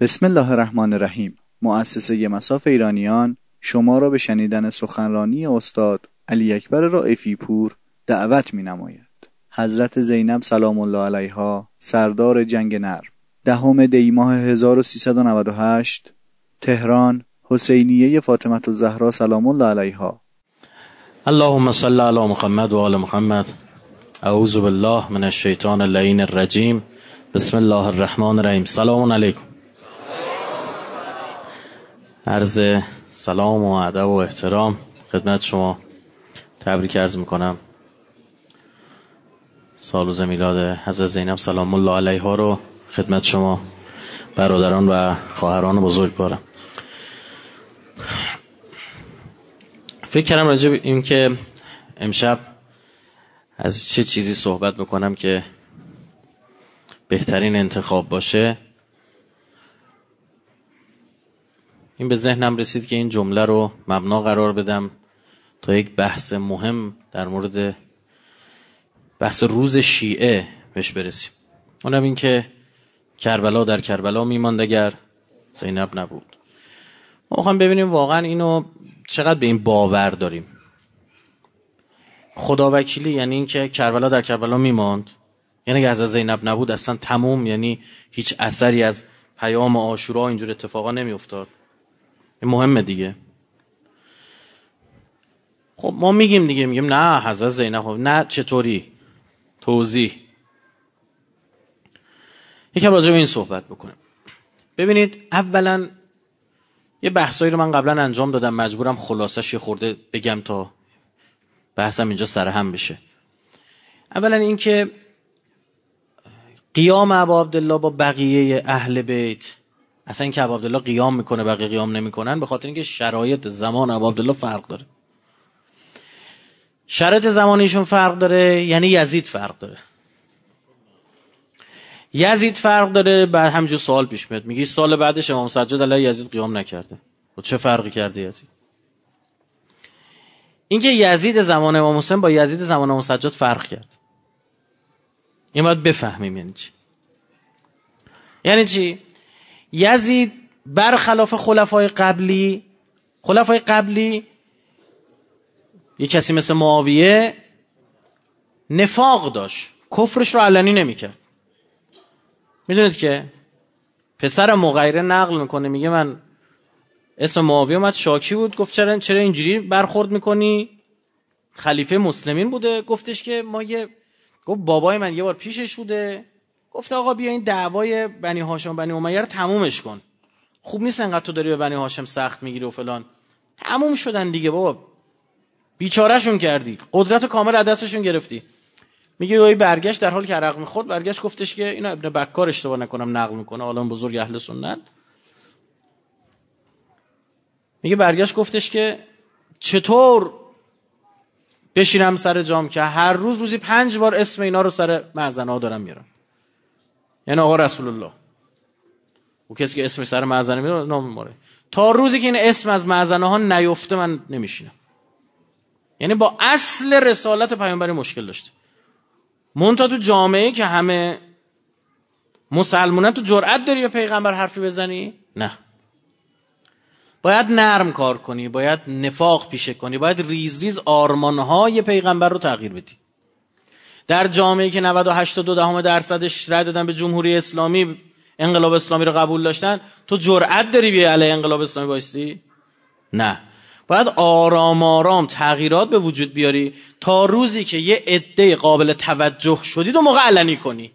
بسم الله الرحمن الرحیم. مؤسسه مساف ایرانیان شما را به شنیدن سخنرانی استاد علی اکبر رائفی پور دعوت می نماید. حضرت زینب سلام الله علیها سردار جنگ نرم. دهم دی ماه 1398 تهران حسینیه فاطمه الزهرا سلام الله علیها. اللهم صل علی محمد و آل محمد. اعوذ بالله من الشیطان اللعین الرجیم. بسم الله الرحمن الرحیم. سلام علیکم. عرض سلام و ادب و احترام خدمت شما تبریک عرض می‌کنم. سال روز میلاد حضرت زینب سلام الله علیها رو خدمت شما برادران و خواهران بزرگ بارم. فکر کردم راجع به این که امشب از چه چیزی صحبت بکنم که بهترین انتخاب باشه. این به ذهنم رسید که این جمله رو مبنا قرار بدم تا یک بحث مهم در مورد بحث روز شیعه بهش برسیم. اونم این که کربلا در کربلا میماند اگر زینب نبود. ما می‌خوایم ببینیم واقعا اینو چقدر به این باور داریم. خداوکیلی یعنی اینکه کربلا در کربلا میماند. یعنی اگه از زینب نبود اصلا تموم یعنی هیچ اثری از پیام آشورا اینجور اتفاقا نمیافتاد. مهمه دیگه. خب ما میگیم دیگه میگیم نه حضرت زینب نه چطوری؟ توضیح. یکم راجع به این صحبت بکنیم. ببینید اولا یه بحثایی رو من قبلا انجام دادم مجبورم خلاصش یه خورده بگم تا بحثم اینجا سرهم بشه. اولا اینکه قیام ابا عبدالله با بقیه اهل بیت اصلا اینکه عبدالله قیام می‌کنه بقیه قیام نمی‌کنن به خاطر اینکه شرایط زمان عبدالله فرق داره. شرایط زمانیشون فرق داره یعنی یزید فرق داره. یزید فرق داره بعد همینجور سوال پیش میاد. میگی سال بعدش امام سجاد علیه یزید قیام نکرده. و خب چه فرقی کرده یزید؟ اینکه یزید زمان امام حسین با یزید زمان امام سجاد فرق کرد. این باید بفهمیم یعنی چی. یعنی چی؟ یزید برخلاف خلفای قبلی خلفای قبلی یه کسی مثل معاویه نفاق داشت. کفرش رو علنی نمی‌کرد. می‌دونید که پسر مغیره نقل می‌کنه میگه من اسم معاویه اومد شاکی بود گفت چرا چرا اینجوری برخورد می‌کنی؟ خلیفه مسلمین بوده. گفتش که ما یه گفت بابای من یه بار پیشش بوده. گفت آقا بیا این دعوای بنی هاشم بنی امیه رو تمومش کن. خوب نیست انقدر تو داری به بنی هاشم سخت می‌گیری و فلان. تموم شدن دیگه بابا. بیچارهشون کردی. قدرت کامل از دستشون گرفتی. میگه اوی برگشت در حال که عرق می‌خورد برگشت گفتش که اینا ابن بکار اشتباه نکنم نقل می‌کنه. حالا بزرگ اهل سنت. میگه برگشت گفتش که چطور بشینم سر جام که هر روز روزی پنج بار اسم اینا رو سر معزنه ها دارم میارم یعنی آقا رسول الله او کسی که اسمش سر معزنه میاره نام ماره تا روزی که این اسم از معزنه ها نیفته من نمیشینم. یعنی با اصل رسالت پیامبری مشکل داشته. مونتا تو جامعه که همه مسلمانن تو جرأت داری به پیغمبر حرفی بزنی؟ نه. باید نرم کار کنی باید نفاق پیشه کنی باید ریز ریز آرمانهای پیغمبر رو تغییر بدی. در جامعه که 98 دو دهم درصدش رای دادن به جمهوری اسلامی انقلاب اسلامی رو قبول داشتن تو جرأت داری بیا علیه انقلاب اسلامی بایستی؟ نه. باید آرام آرام تغییرات به وجود بیاری تا روزی که یه عده قابل توجه شدید و موقع علنی کنی.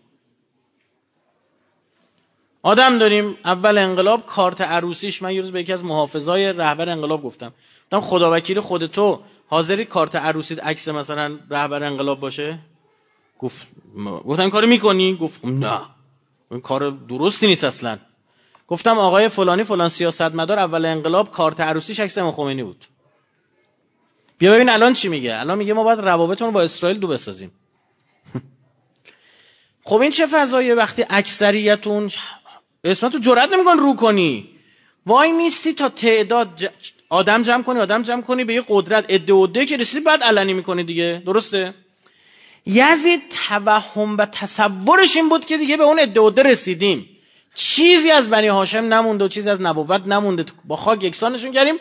آدم داریم اول انقلاب کارت عروسیش من یه روز به یکی از محافظای رهبر انقلاب گفتم. گفتم خدا وکیل خود تو حاضری کارت عروسیت عکس مثلا رهبر انقلاب باشه؟ گفت گفتم این کارو می‌کنی؟ گفت نه. این کار درستی نیست اصلا. گفتم آقای فلانی فلان سیاستمدار اول انقلاب کارت عروسیش عکس امام خمینی بود. بیا ببین الان چی میگه. الان میگه ما باید روابطمون با اسرائیل دو بسازیم. خب این چه فضاییه؟ وقتی اکثریتون اسمت تو جرأت نمیکن رو کنی. وای نیستی تا تعداد آدم جمع کنی آدم جمع کنی به یه قدرت اده و که رسیدی بعد علنی می‌کنی دیگه. درسته؟ یزید توهم و تصورش این بود که دیگه به اون اده رسیدیم. چیزی از بنی هاشم نمونده و چیزی از نبوت نمونده. با خاک یکسانشون کردیم.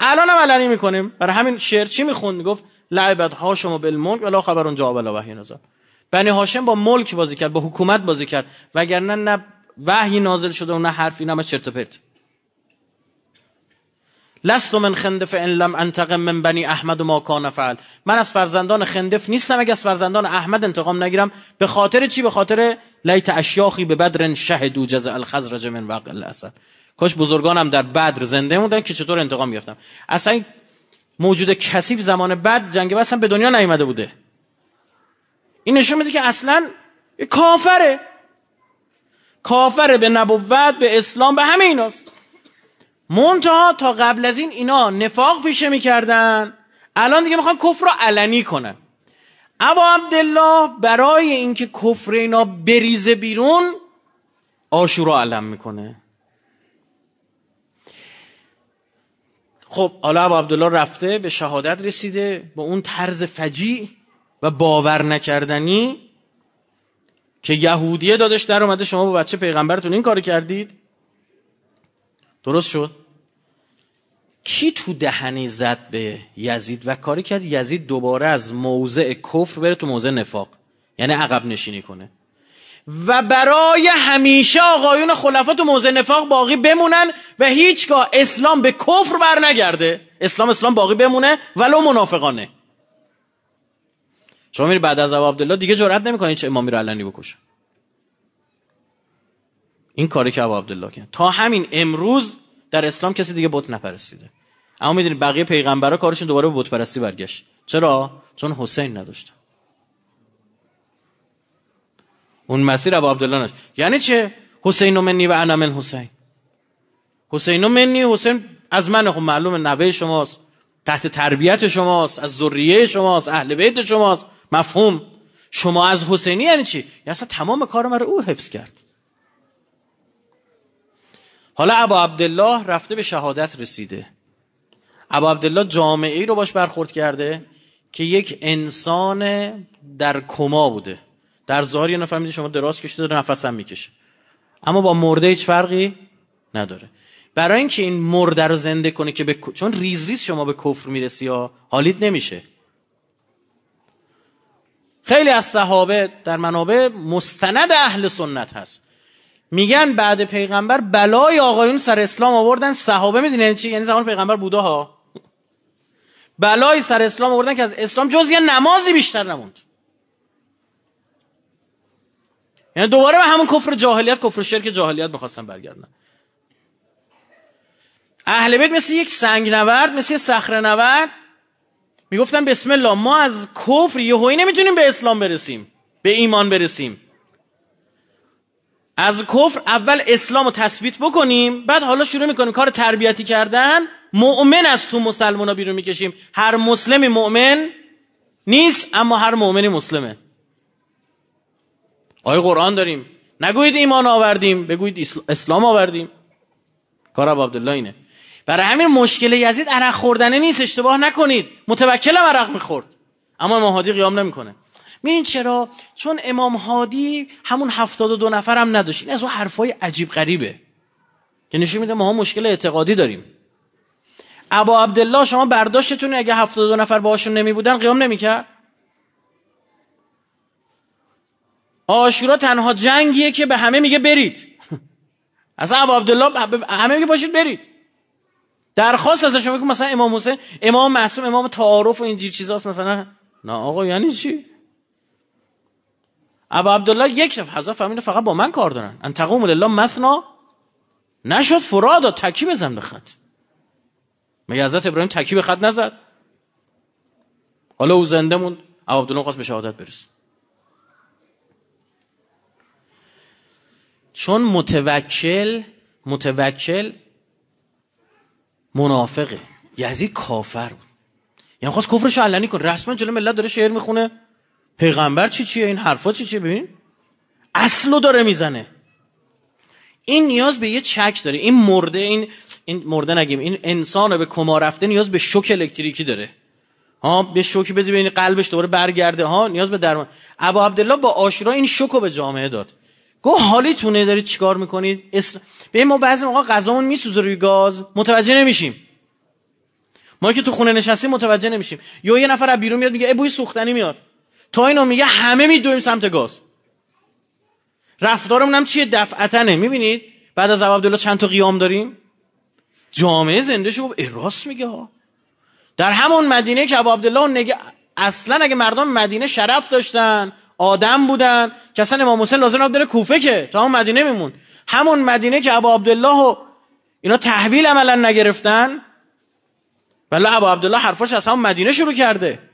الان هم علنی می‌کنیم. برای همین شعر چی می‌خوند؟ می‌گفت لعبت هاشم و بالملک ولا خبر اونجا بلا وحی نزل بنی هاشم با ملک بازی کرد با حکومت بازی کرد. وگرنه نه وحی نازل شده و نه حرفی نه چرت و پرت. لست من خندف ان لم انتقم من بنی احمد و ما کان فعل. من از فرزندان خندف نیستم اگه از فرزندان احمد انتقام نگیرم به خاطر چی؟ به خاطر لیت اشیاخی به بدر شهدو جزع الخزرج من وقع الاسد. کاش بزرگانم در بدر زنده موندن که چطور انتقام گرفتم. اصلا موجود کثیف زمان بعد جنگ اصلا به دنیا نیامده بوده. این نشون میده که اصلا کافره. کافره به نبوت به اسلام به همه ایناست. منتها تا قبل از این اینا نفاق پیشه می‌کردن. الان دیگه می‌خوان کفر رو علنی کنن. ابا عبدالله برای اینکه کفر اینا بریزه بیرون آشورا علم می‌کنه. خب حالا ابا عبدالله رفته به شهادت رسیده با اون طرز فجیع و باور نکردنی که یهودیه دادش در اومده شما با بچه پیغمبرتون این کار کردید. درست شد؟ کی تو دهنی زد به یزید و کاری کرد یزید دوباره از موضع کفر بره تو موضع نفاق. یعنی عقب نشینی کنه. و برای همیشه آقایون خلفا تو موضع نفاق باقی بمونن و هیچگاه اسلام به کفر بر نگرده. اسلام اسلام باقی بمونه ولو منافقانه. شما میری بعد از ابو عبدالله دیگه جرئت نمی‌کنه چه امامی رو علنی بکشه. این کاری که ابو عبدالله کرد. تا همین امروز در اسلام کسی دیگه بت نپرستیده اما می‌دونید بقیه پیغمبرا کارشون دوباره به بت پرستی برگشت. چرا؟ چون حسین نداشت. اون مسیر ابو عبدالله نشد یعنی چه؟ حسین و منی و انا من حسین. حسین و منی حسین از من خب معلوم نوه شماست تحت تربیت شماست از ذریه شماست اهل بیت شماست. مفهوم. شما از حسینی یعنی چی؟ یعنی اصلا تمام کار رو او حفظ کرد. حالا ابا عبدالله رفته به شهادت رسیده. ابا عبدالله جامعه ای رو باش برخورد کرده که یک انسان در کما بوده. در ظاهر یه نفر شما دراز کشیده داره نفس هم می‌کشه. اما با مرده هیچ فرقی نداره. برای اینکه این مرده رو زنده کنه که به... چون ریز ریز شما به کفر می‌رسی یا حالیت نمیشه. خیلی از صحابه در منابع مستند اهل سنت هست. میگن بعد پیغمبر بلای آقایون سر اسلام آوردن صحابه می‌دونین چی؟ یعنی زمان پیغمبر بوده ها. بلای سر اسلام آوردن که از اسلام جز یه نمازی بیشتر نموند. یعنی دوباره به همون کفر جاهلیت کفر شرک جاهلیت می‌خواستن برگردن. اهل بیت مثل یک سنگ نورد مثل یک صخره نورد می‌گفتن بسم الله ما از کفر یهویی نمی‌تونیم به اسلام برسیم به ایمان برسیم. از کفر اول اسلام رو تثبیت بکنیم بعد حالا شروع می‌کنیم کار تربیتی کردن. مؤمن از تو مسلمان ها بیرون می‌کشیم. هر مسلمی مؤمن نیست اما هر مؤمنی مسلمه. آیه قرآن داریم. نگویید ایمان آوردیم بگویید اسلام آوردیم. کار عبدالله اینه. برای همین مشکل یزید عرق خوردنه نیست اشتباه نکنید. متوکلم عرق می‌خورد. اما امام هادی قیام نمی‌کنه. میرین چرا؟ چون امام هادی همون هفتاد و دو نفر هم نداشت. این از اون حرفای عجیب غریبه. که نشون میده ما مشکل اعتقادی داریم. ابا عبدالله شما برداشتتون اگه هفتاد دو نفر باهاشون نمی بودن قیام نمی‌کرد؟ آشورا تنها جنگیه که به همه میگه برید. اصلا ابا عبدالله همه میگه باشید برید. درخواست ازش که مثلا امام حسین امام معصوم امام تعارف و اینجور چیزاست مثلا. نه آقا یعنی چی؟ ابا عبدالله یک نفر حضرت فهمیده فقط با من کار دارن. ان تقوم لله مثنا. نشد فرادا تکی بزن به خط مگه حضرت ابراهیم تکی به خط نزد؟ حالا او زنده موند. ابا عبدالله خواست به شهادت برسه. چون متوکل متوکل منافقه. یزید کافر بود. یعنی خواست کفرش علنی کن رسما جلو ملت داره شعر می‌خونه. پیغمبر چی چیه؟ این حرفا چی چیه؟ ببین. اصلو داره می‌زنه. این نیاز به یه چک داره. این مرده این این مرده نگیم. این انسان به کما رفته نیاز به شوک الکتریکی داره. ها به شوکی بزی بین قلبش دوباره برگرده. ها نیاز به درمان. ابا عبدالله با آشرا این شوکو به جامعه داد. گو حالیتونه دارید چیکار می‌کنید اسم... به ما بعضی موقع غذامون میسوزه روی گاز. متوجه نمیشیم. ما که تو خونه نشستیم متوجه نمیشیم. یا یه نفر از بیرون میاد میگه ای بوی سوختنی میاد. تا اینو میگه همه میدویم سمت گاز. رفتارمون هم چیه؟ دفعتنه. می‌بینید؟ بعد از عبدالله چند تا قیام داریم؟ جامعه زنده شو راست میگه ها. در همون مدینه که عبدالله نگه اصلا اگه مردم مدینه شرف داشتن آدم بودن که اصلا امام حسین لازم نبود کوفه که تا اون مدینه میمون. همون مدینه که ابو عبدالله و اینا تحویل عملا نگرفتن ولی ابو عبدالله حرفاش از همون مدینه شروع کرده.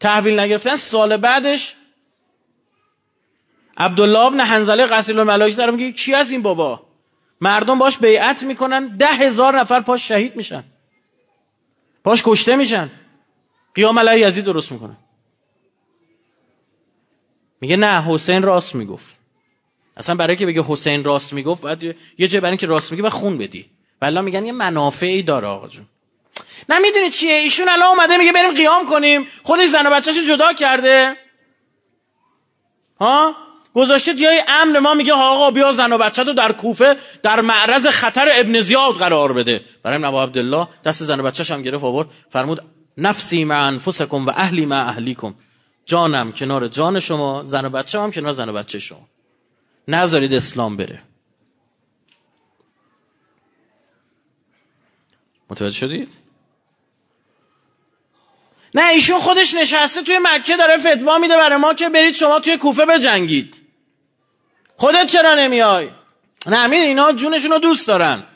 تحویل نگرفتن سال بعدش عبدالله ابن حنزله قصیل الملائکه داره میگه کی از این بابا؟ مردم باش بیعت می‌کنن ده هزار نفر پاش شهید میشن. پاش کشته میشن. قیام علیه یزید درست می‌کنن میگه نه حسین راست می‌گفت. اصلا برای که بگه حسین راست می‌گفت باید یه جای برای اینکه راست میگه باید خون بدی. ولی میگن یه منافعی داره آقا جون. نه می‌دونی چیه؟ ایشون الان اومده میگه بریم قیام کنیم. خودش زن و بچهش جدا کرده. ها؟ گذاشته جای امن ما میگه آقا بیا زن و بچه تو در کوفه در معرض خطر ابن زیاد قرار بده. برای نبا عبدالله دست زن و بچهش هم گرفت آورد. فرمود نفسی مع انفسکم و اهلی مع اهلیکم. جانم کنار جان شما زن و بچه هم کنار زن و بچه شما. نذارید اسلام بره. متوجه شدید؟ نه ایشون خودش نشسته توی مکه داره فتوا میده برای ما که برید شما توی کوفه بجنگید. خودت چرا نمیای؟ نه امین اینا جونشون رو دوست دارن.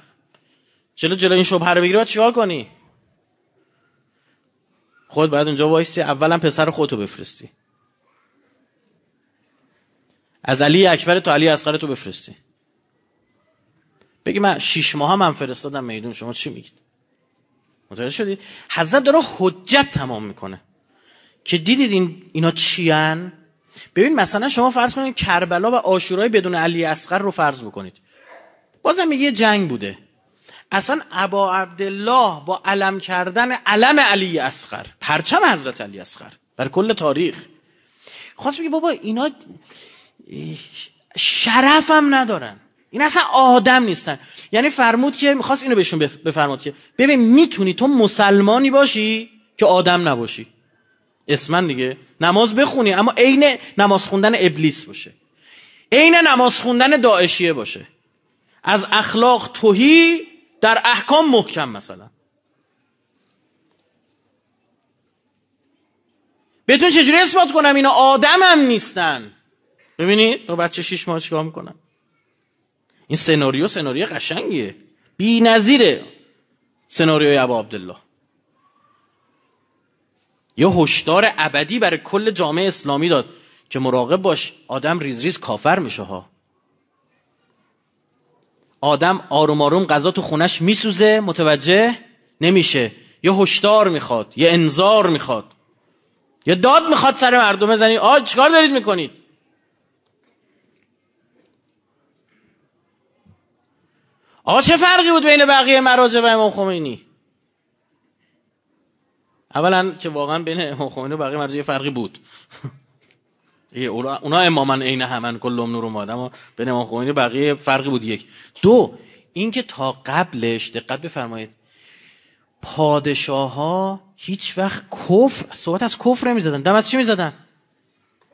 چرا جلو این شبهه رو بگیری باید چیکار کنی؟ خود باید اونجا وایستی اولا پسر خودتو بفرستی. از علی اکبر تو علی اصغر تو بفرستی. بگی من شیش ماه هم, فرستادم میدون شما چی میگید؟ متوجه شدید حضرت داره حجت تمام می‌کنه. که دیدید این اینا چیان؟ ببین مثلا شما فرض کنید کربلا و آشورای بدون علی اصغر رو فرض بکنید. بازم میگه جنگ بوده. اصلا ابا عبدالله با علم کردن علم علی اصغر. پرچم حضرت علی اصغر. بر کل تاریخ. خواست بگه بابا اینا شرفم ندارن. این اصلا آدم نیستن. یعنی فرمود که می‌خواست اینو بهشون بفرمود که ببین می‌تونی تو مسلمانی باشی که آدم نباشی. اسمن دیگه. نماز بخونی اما عین نماز خوندن ابلیس باشه. عین نماز خوندن داعشیه باشه. از اخلاق توهی در احکام محکم مثلا. بهتون چجوری اثبات کنم؟ اینا آدم هم نیستن. ببینید تو بچه شیش ماه چیکار می‌کنن؟ این سناریو سناریو قشنگیه. بی نظیره. سناریوی ابا عبدالله. یه هشدار ابدی برای کل جامعه اسلامی داد که مراقب باش آدم ریز ریز کافر میشه ها. آدم آروم آروم غذا تو خونش میسوزه متوجه نمیشه. یه هشدار می‌خواد یه انذار می‌خواد. یه داد می‌خواد سر مردم بزنی آ چیکار دارید می‌کنید؟ آقا چه فرقی بود بین بقیه مراجع و امام خمینی؟ اولا که واقعا بین امام خمینی و بقیه مراجع فرقی بود. اونا اماما عین همن کلهم نور و اما بین امام خمینی بقیه فرقی بود یک. دو اینکه تا قبلش دقت بفرمایید پادشاه ها هیچ وقت کفر صحبت از کفر نمی‌زدن. دم از چی می‌زدن؟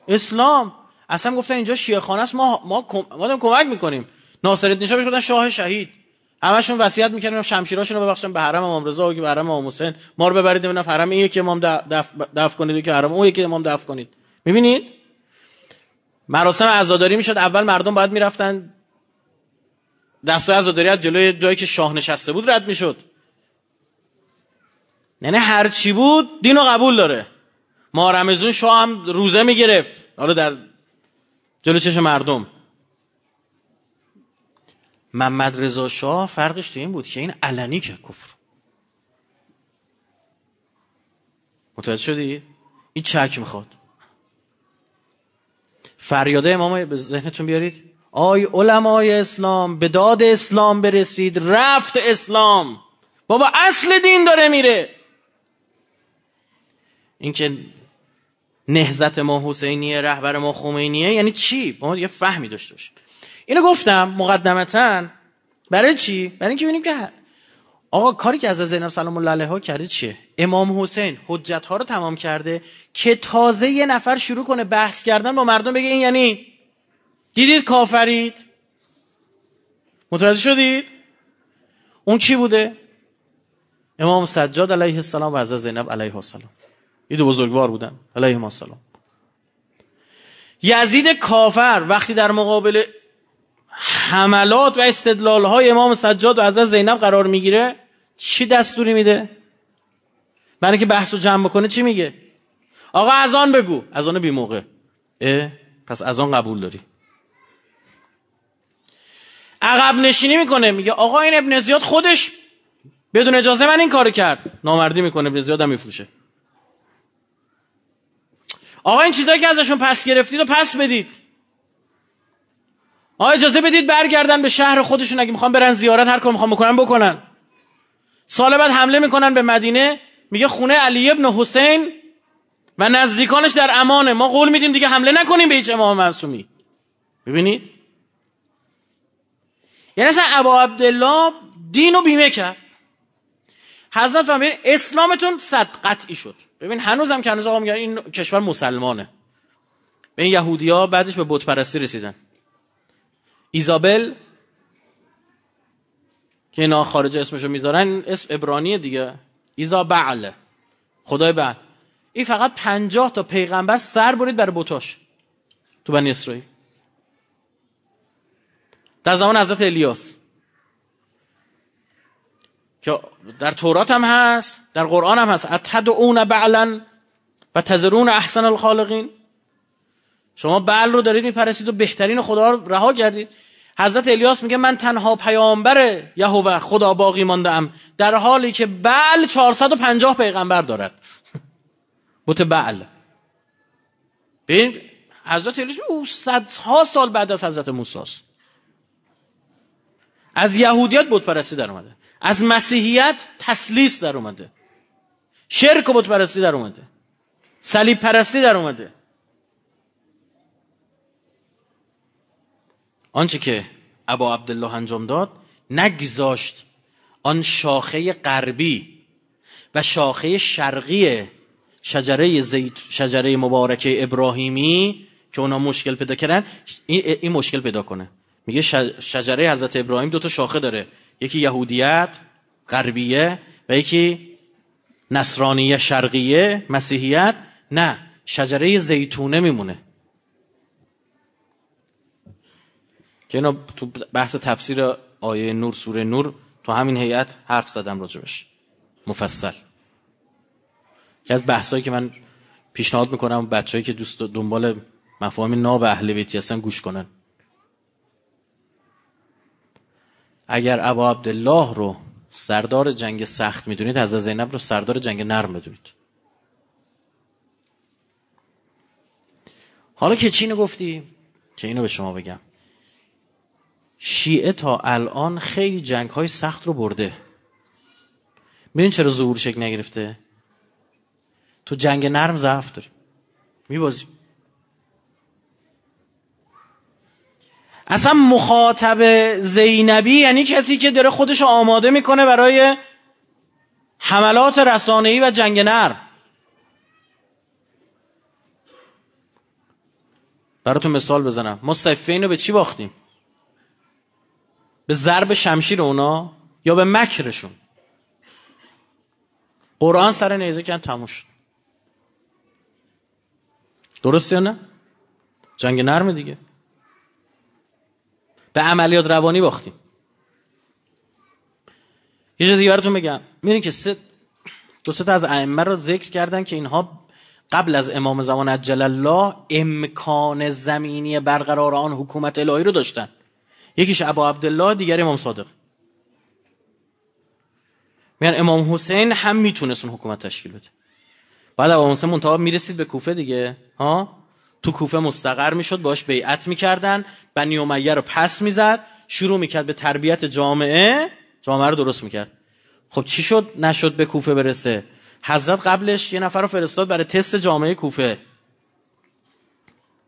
اسلام. اصلا گفتن اینجا شیعه خانه است ما ما ما کمک می‌کنیم. ناصرالدین شاه بهش شاه شهید. همشون وصیت می‌کردن شمشیراشون رو ببخشن به حرم امام رضا و به حرم امام حسین. ما رو ببرید ببینم حرم این یکی امام دف دف کنید که حرم اون یکی امام دف کنید. می‌بینید؟ مراسم عزاداری می‌شد. اول مردم باید می‌رفتن. دستای عزاداری از جلوی جایی که شاه نشسته بود رد می‌شد. یعنی هر چی بود دینو قبول داره. ما رمزون شاه هم روزه می‌گرفت. حالا در جلو چش مردم. محمد رضا شاه فرقش تو این بود که این علنی که کفر. متوجه شدی؟ این چک می‌خواد؟ فریاده امام به ذهنتون بیارید. آی علمای اسلام به داد اسلام برسید رفت اسلام. بابا اصل دین داره میره. این که نهزت ما حسینیه رهبر ما خمینیه یعنی چی؟ با ما دیگه فهمی داشته باشیم. اینو گفتم مقدمتا. برای چی؟ برای اینکه ببینیم که آقا کاری که از زینب سلام الله علیها کرده چیه؟ امام حسین حجت ها رو تمام کرده که تازه یه نفر شروع کنه بحث کردن با مردم بگه این یعنی دیدید کافرید؟ متوجه شدید؟ اون چی بوده؟ امام سجاد علیه السلام و حضرت زینب علیه السلام. این دو بزرگوار بودن. علیه السلام. یزید کافر وقتی در مقابل حملات و استدلال های امام سجاد و حضرت زینب قرار می‌گیره چی دستوری میده؟ برای اینکه بحث رو جمع بکنه چی میگه؟ آقا از آن بگو. از آن بی موقع. اه؟ پس از آن قبول داری. عقب نشینی می‌کنه. میگه آقا این ابن زیاد خودش بدون اجازه من این کار کرد. نامردی می‌کنه ابن زیاد هم میفروشه. آقا این چیزایی که ازشون پس گرفتید و پس بدید. آقا اجازه بدید برگردن به شهر خودشون. اگه می‌خوان برن زیارت هر کار می‌خوان بکنن بکنن. سال بعد حمله می‌کنن به مدینه. میگه خونه علی ابن حسین و نزدیکانش در امانه. ما قول میدیم دیگه حمله نکنیم به هیچ امام معصومی. ببینید؟ یعنی اصلا ابا عبدالله دین رو بیمه کرد. حضرت فرمودن اسلامتون صد قطعی شد. ببین هنوزم که هنوز آقا میگن این کشور مسلمانه. به این یهودیا بعدش به بت پرستی رسیدن. ایزابل که اینا خارج اسمشو می‌ذارن اسم ابرانی دیگه. ایزا بعل خدای بعل این فقط پنجاه تا پیغمبر سر برید برای بوتاش تو بنی اسرائیل. در زمان حضرت الیاس. که در تورات هم هست در قرآن هم هست. اتدعون بعلا و تزرون احسن الخالقین. شما بعل رو دارید می‌پرسید و بهترین خدا رو رها کردید. حضرت الیاس میگه من تنها پیامبر یهوه خدا باقی مانده ام در حالی که بعل 450 پیغمبر دارد. بوت بعل ببین حضرت الیاس او صدها سال بعد از حضرت موسی از یهودیت بت پرستی در اومده. از مسیحیت تسلیس در اومده. شرک و بت پرستی در اومده. صلیب پرستی در اومده. آنچه که ابا عبدالله انجام داد نگذاشت آن شاخه غربی و شاخه شرقی شجره زیت شجره مبارکه ابراهیمی که اونا مشکل پیدا کردن این, این مشکل پیدا کنه. میگه شجره حضرت ابراهیم دو تا شاخه داره. یکی یهودیت غربیه و یکی نصرانیه شرقیه مسیحیت. نه شجره زیتونه میمونه. که اینا تو بحث تفسیر آیه نور سوره نور تو همین هیئت حرف زدم راجبش مفصل. که از بحثایی که من پیشنهاد می‌کنم بچههایی که دوست دنبال مفاهیم ناب اهل بیتی هستن گوش کنن. اگر ابا عبدالله رو سردار جنگ سخت می‌دونید از زینب رو سردار جنگ نرم بدونید. حالا که چی گفتی؟ که اینو به شما بگم. شیعه تا الان خیلی جنگ های سخت رو برده. ببین چرا ظهور شکل نگرفته؟ تو جنگ نرم ضعف داریم میبازیم اصلا مخاطب زینبی یعنی کسی که داره خودش آماده می‌کنه برای حملات رسانه‌ای و جنگ نرم. براتون مثال بزنم. ما صفین رو به چی باختیم؟ به ضرب شمشیر اونا یا به مکرشون. قرآن سر نیزه کن تموم شد. درست یا نه؟ جنگ نرم دیگه. به عملیات روانی باختیم. یه جا دیگه براتون بگم. میرین که سه دو سه تا از ائمه رو ذکر کردن که اینها قبل از امام زمان عجل الله امکان زمینی برقرار آن حکومت الهی رو داشتن. یکیش ابا عبدالله دیگر امام صادق. میگن امام حسین هم می‌تونست اون حکومت تشکیل بده. بعد ابا حسین منتها می‌رسید به کوفه دیگه. ها؟ تو کوفه مستقر می‌شد باش بیعت می‌کردن بنی امیه رو پس می‌زد شروع می‌کرد به تربیت جامعه جامعه رو درست می‌کرد. خب چی شد؟ نشد به کوفه برسه. حضرت قبلش یه نفر رو فرستاد برای تست جامعه کوفه.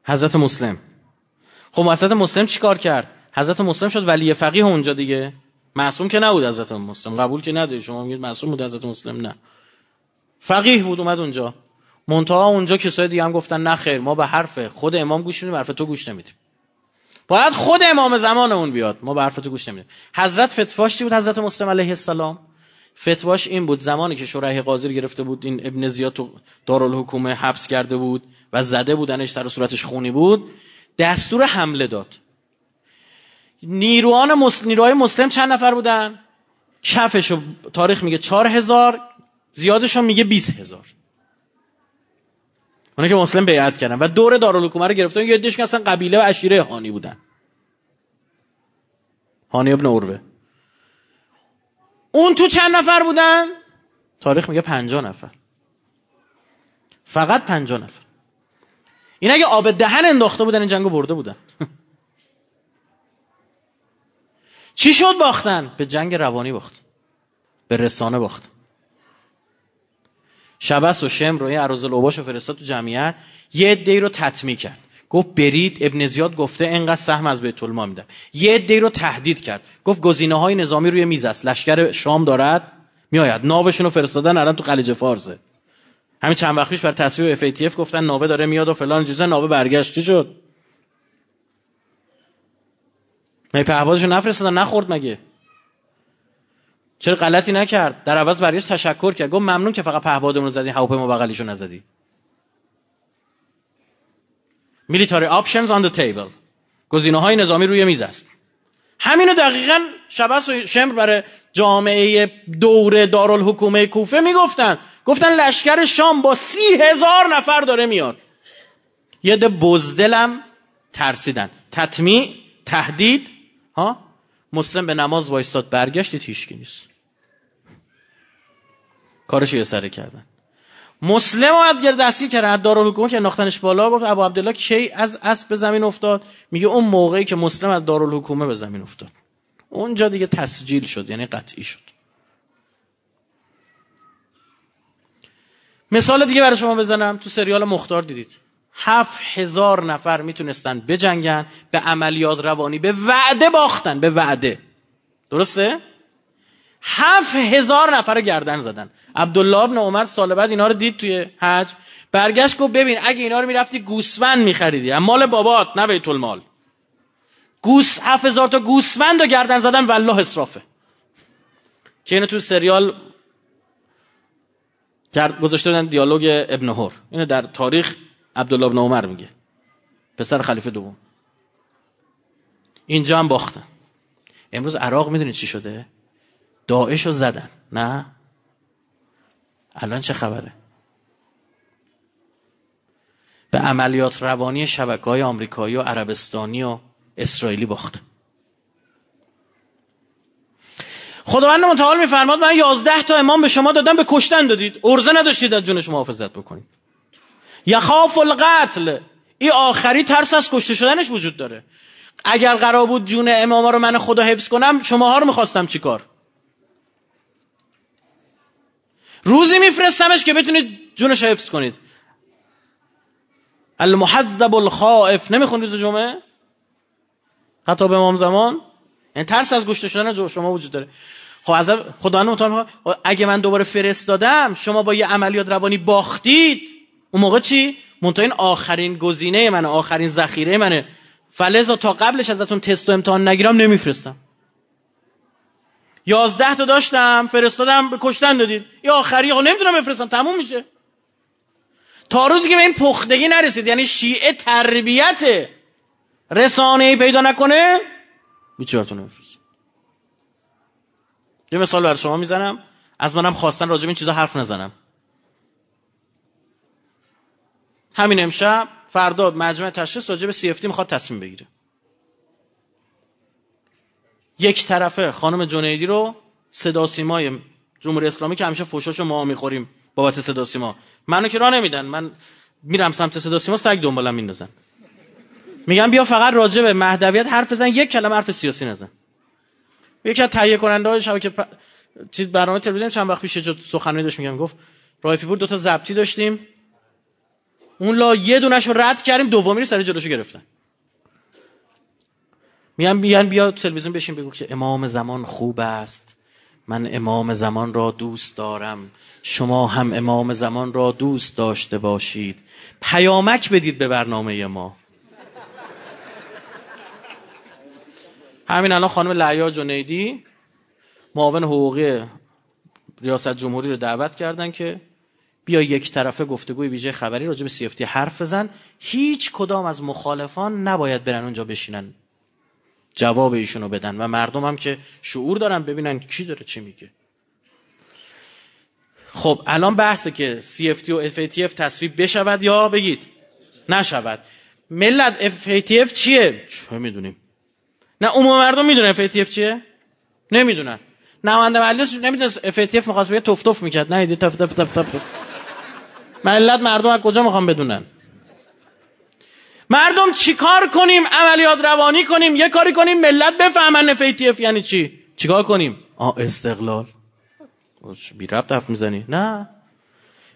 حضرت مسلم. خب حضرت مسلم چیکار کرد؟ حضرت مسلم شد ولی فقیه اونجا دیگه. معصوم که نبود حضرت مسلم. قبول که نداری؟ شما میگید معصوم بود حضرت مسلم؟ نه. فقیه بود اومد اونجا. منتها اونجا کسای دیگه هم گفتن نه خیر ما به حرف خود امام گوش میدیم حرف تو گوش نمیدیم. باید خود امام زمان اون بیاد ما به حرف تو گوش نمیدیم. حضرت فتواش چی بود حضرت مسلم علیه السلام؟ فتواش این بود زمانی که شورای قاضی گرفته بود این ابن زیاد تو دارالحکومه حبس کرده بود و زده بودنش سر صورتش خونی بود دستور حمله داد. نیروان مسلم، نیروهای مسلم چند نفر بودن؟ کفش تاریخ میگه چهار هزار زیادشون میگه بیس هزار. اونا که مسلم بیعت کردن. و دور دارالحکومه رو گرفتن. یه دیش اصلا قبیله و عشیره هانی بودن. هانی ابن اوروه اون تو چند نفر بودن؟ تاریخ میگه پنجا نفر. فقط پنجا نفر. این اگه آب دهن انداخته بودن این جنگو برده بودن. چی شد باختن؟ به جنگ روانی باخت. به رسانه باخت. شبس و شم رو این عروض لوباش و فرستاد تو جمعیت. یه عده رو تطمیع کرد. گفت برید ابن زیاد گفته انقدر سهم از بیت المال میدم. یه عده رو تهدید کرد. گفت گزینه های نظامی روی میز است. لشکر شام دارد؟ میآید. ناوشون رو فرستادن الان تو خلیج فارسه همین چند وقت پیش بر ای اف گفتن ناوه داره میاد و فلان چیزا. ناوه برگشت. چی شد؟ می پهبادشو نفرستادن نخورد مگه؟ چرا غلطی نکرد؟ در عوض برگشت تشکر کرد. گفت ممنون که فقط پهبادمون رو زدی هواپیما بغلیشو نزدی. Military options on the table. گزینه های نظامی روی میز است. همینو دقیقا شبس و شمر برای جامعه دور دارالحکومه کوفه می‌گفتن. گفتن لشکر شام با سی هزار نفر داره میاد. یه ده بزدلم ترسیدن. تطمیع تهدید ها؟ مسلم به نماز وایستاد برگشت هیچکی نیست. کارش یه سره کردن. مسلم اومد گرد دستگیر کرد از دارالحکومه که ناختنش بالا گفت ابو عبدالله کی از اسب به زمین افتاد؟ میگه اون موقعی که مسلم از دارالحکومه به زمین افتاد. اونجا دیگه تسجیل شد یعنی قطعی شد. مثال دیگه برای شما بزنم تو سریال مختار دیدید. هفت هزار نفر می‌تونستن بجنگن به عملیات روانی به وعده باختن به وعده. درسته؟ هفت هزار نفر گردن زدن. عبدالله ابن عمر سال بعد اینا رو دید توی حج. برگشت گفت ببین اگه اینا رو می‌رفتی گوسفند میخریدی. مال بابات نه بیت المال. گوس هفت هزار تا گوسفند رو گردن زدن والله اصرافه که اینو تو سریال گذاشته بودن دیالوگ ابن هور اینو در تاریخ عبدالله ابن عمر میگه. پسر خلیفه دوم. اینجا هم باختن. امروز عراق می‌دونید چی شده؟ داعش رو زدن. نه؟ الان چه خبره؟ به عملیات روانی شبکه های آمریکایی و عربستانی و اسرائیلی باختن. خداوند متعال میفرماد من یازده تا امام به شما دادم به کشتن دادید. ارزه نداشتید از جونش محافظت بکنید. یخاف القتل. این آخری ترس از کشته شدنش وجود داره. اگر قرار بود جون اماما رو من خدا حفظ کنم شماها رو می‌خواستم چیکار؟ روزی میفرستمش که بتونید جونش حفظ کنید. المحذب الخائف. نمیخون روز جمعه؟ حتی به امام زمان. یعنی ترس از گشته شدن شما وجود داره. خب از خدا اگه من دوباره فرستادم شما با یه عملیات روانی باختید. اون موقع چی؟ منتها این آخرین گزینه منه آخرین ذخیره منه فلزا تا قبلش ازتون تست و امتحان نگیرم نمیفرستم. یازده تا داشتم فرستادم به کشتن دادید. یا آخری ها نمی‌تونم بفرستم تموم میشه. تا روزی که به این پختگی نرسید یعنی شیعه تربیت رسانه پیدا نکنه بیچارتون نمیفرستم یه مثال برای شما می‌زنم. از منم خواستن راجب این چیزا حرف نزنم. همین امشب فردا مجمع تشخیص راجع به سی می‌خواد تصمیم بگیره. یک طرفه خانم جنیدی رو صدا سیمای جمهوری اسلامی که همیشه فوشاشو ما می‌خوریم بابت صدا سیما. منو که راه نمیدن. من میرم سمت صدا سیما سگ دنبالم میندازن. میگم بیا فقط راجع به مهدویت حرف بزن یک کلمه حرف سیاسی نزن. یکی از تهیه کننده های شبکه پ... برنامه تلویزیون چند وقت پیش سخنرانی داشت میگم گفت رایفی بود دو تا ضبطی داشتیم. اون لا یه دونش رد کردیم دومی رو سر جلوشو گرفتن. میان بیان بیا تلویزیون بشین بگو که امام زمان خوب است. من امام زمان را دوست دارم. شما هم امام زمان را دوست داشته باشید. پیامک بدید به برنامه ما. همین الان خانم لعیا جنیدی معاون حقوقی ریاست جمهوری رو دعوت کردن که بیا یک طرفه گفتگوی ویژه خبری راجع به سیفتی حرف بزن. هیچ کدام از مخالفان نباید برن اونجا بشینن. جواب ایشونو بدن و مردم هم که شعور دارن ببینن کی داره چی میگه. خب الان بحثه که CFT و FATF تصویب بشود یا بگید؟ نشود. ملت FATF چیه؟ چه می‌دونیم. نه عموم مردم می‌دونن FATF چیه؟ نمی‌دونن. نماینده مجلس نمی‌دونه FATF می‌خواست بگه تف تف می‌کرد. نه تف تف تف تف. ملت مردم از کجا می‌خوام بدونن؟ مردم چیکار کنیم؟ عملیات روانی کنیم؟ یه کاری کنیم ملت بفهمن FATF یعنی چی؟ چیکار کنیم؟ آه استقلال. بی ربط حرف می‌زنی. نه.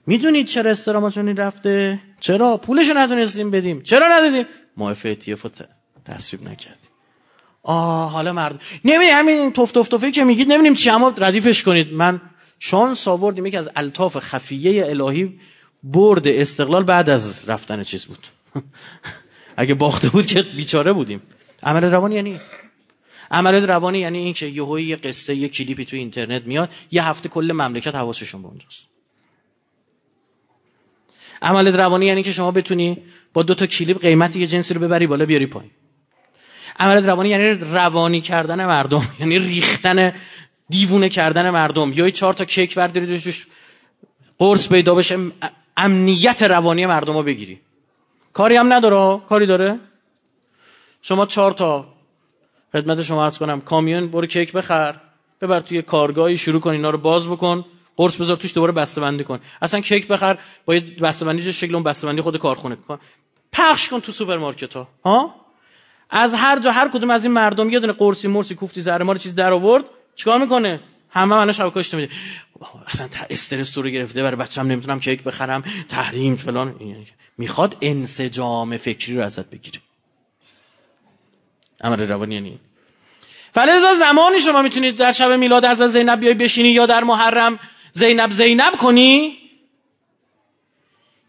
می‌دونید چرا استراماتونی رفته؟ چرا؟ پولشو ندونستیم بدیم. چرا ندادیم؟ ما FATF رو تصویب نکردیم. آه حالا مرد. نمی همین توف توف توفی که میگید نمی‌دونیم چی اما ردیفش کنید. من شانس آوردیم یکی از الطاف خفیه الهی برد استقلال بعد از رفتن چیز بود. اگه باخته بود که بیچاره بودیم. عمل روانی یعنی عمل روانی یعنی این که یهو یه قصه یه کلیپی تو اینترنت میاد یه هفته کل مملکت حواسشون به اونجاست. عمل روانی یعنی که شما بتونی با دو تا کلیپ قیمت یه جنسی رو ببری بالا بیاری پایین. عمل روانی یعنی روانی کردن مردم یعنی ریختن دیوونه کردن مردم. یا چهار تا کیک برداری قرص پیدا بشه امنیت روانی مردم رو بگیری. کاری هم نداره کاری داره؟ شما چهار تا خدمت شما عرض کنم. کامیون برو کیک بخر. ببر توی کارگاهی شروع کن اینا رو باز بکن. قرص بذار توش دوباره بسته بندی کن. اصلا کیک بخر با یه بسته بندی شکل اون بسته بندی خود کارخونه کن. پخش کن تو سوپرمارکت ها. ها؟ از هر جا هر کدوم از این مردم یه دونه قرصی مرسی کوفتی زهر مار چیز در آورد چیکار می‌کنه؟ همه الان شبکه‌اش میده اصلا استرس تو رو گرفته برای بچه‌م نمی‌تونم کیک بخرم تحریم فلان. می‌خواد انسجام فکری رو ازت بگیره. امر روانی یعنی فلزا زمانی شما می‌تونید در شب میلاد از زینب بیای بشینی یا در محرم زینب زینب کنی؟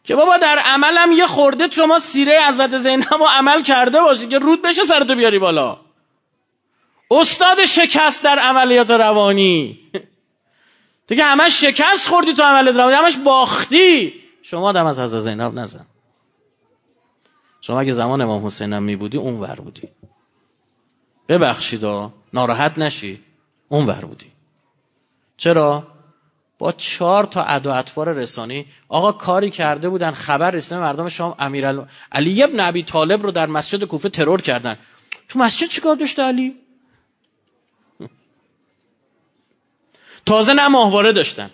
که بابا در عملم یه خورده شما سیره حضرت زینب رو عمل کرده باشی که رود بشه سرتو بیاری بالا. استاد شکست در عملیات روانی. دیگه همش شکست خوردی تو عملیات روانی همش باختی. شما دم از حضرت زینب نزن. شما اگه زمان امام حسین هم می بودی اون ور بودی. ببخشید ناراحت نشی اون ور بودی. چرا؟ با چهار تا ادا اطفار رسانی آقا کاری کرده بودن خبر رسیده مردم شام امیر علی ابن ابی طالب رو در مسجد کوفه ترور کردن. تو مسجد چیکار داشته علی؟ تازه نه ماهواره داشتن.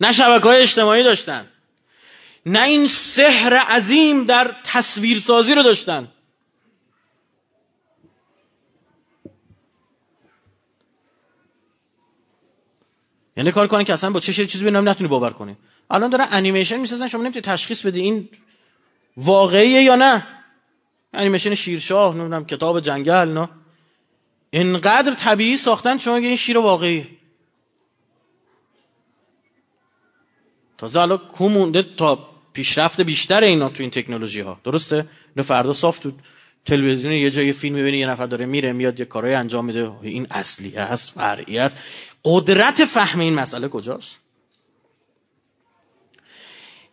نه شبکه های اجتماعی داشتن. نه این سحر عظیم در تصویرسازی رو داشتن. یعنی کار کنن که اصلا با چه چیزی ببینم نتونی باور کنی. الان دارن انیمیشن می‌سازن شما نمی‌تونی تشخیص بدی این واقعیه یا نه. انیمیشن شیرشاه نمی‌دونم کتاب جنگل نه. اینقدر طبیعی ساختن شما این شیر واقعی تازه حالا کو مونده تا پیشرفت بیشتر اینا تو این تکنولوژی ها درسته؟ نه فردا صاف تو تلویزیون یه جای فیلم می‌بینی یه نفر داره میره میاد یه کارهای انجام میده. این اصلی هست فرعی است. قدرت فهم این مسئله کجاست؟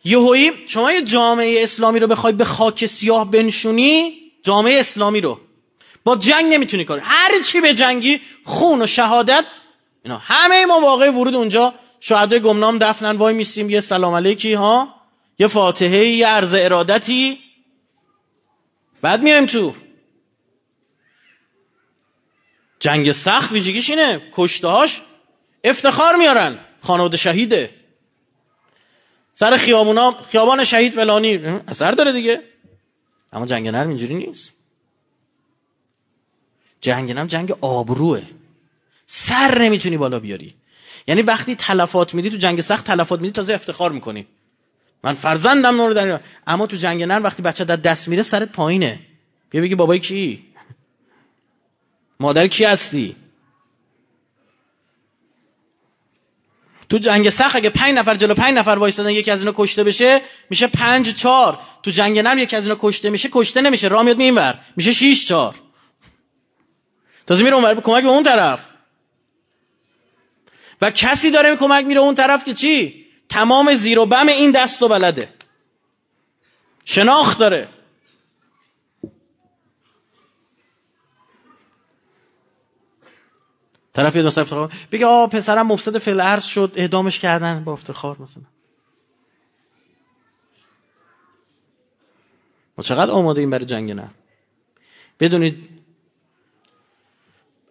یهویی شما یه جامعه اسلامی رو بخوای به خاک سیاه بنشونی جامعه اسلامی رو. با جنگ نمی‌تونی کاری. هر چی به جنگی خون و شهادت اینا همه ما واقع ورود اونجا شهدای گمنام دفنن وای میسیم یه سلام علیکی ها؟ یه فاتحه یه عرض ارادتی. بعد میایم تو. جنگ سخت ویژگیش اینه. کشتهاش افتخار میارن. خانواده شهیده. سر خیابونا خیابان شهید فلانی اثر داره دیگه. اما جنگ نرم اینجوری نیست. جنگ نرم جنگ آبروه. سر نمی‌تونی بالا بیاری. یعنی وقتی تلفات میدی تو جنگ سخت تلفات میدی تازه افتخار می‌کنی. من فرزندم نور در اما تو جنگ نرم وقتی بچه در دست میره سرت پایینه. بیا بگی بابای کی؟ مادر کی هستی؟ تو جنگ سخت اگه پنج نفر جلو پنج نفر وایستادن یکی از اینا کشته بشه میشه پنج چار تو جنگ نرم یکی از اینا کشته میشه کشته نمیشه. راه میاد میینور میشه شیش چار تازه میره اونور کمک به اون طرف. و کسی داره کمک میره اون طرف که چی؟ تمام زیر و بم این دست و بلده. شناخت داره. طرف یه مثلا افتخار بگه آ پسرم مفسد فعل شد اعدامش کردن. با افتخار مثلا. ما چقدر آماده این برای جنگ نه بدونید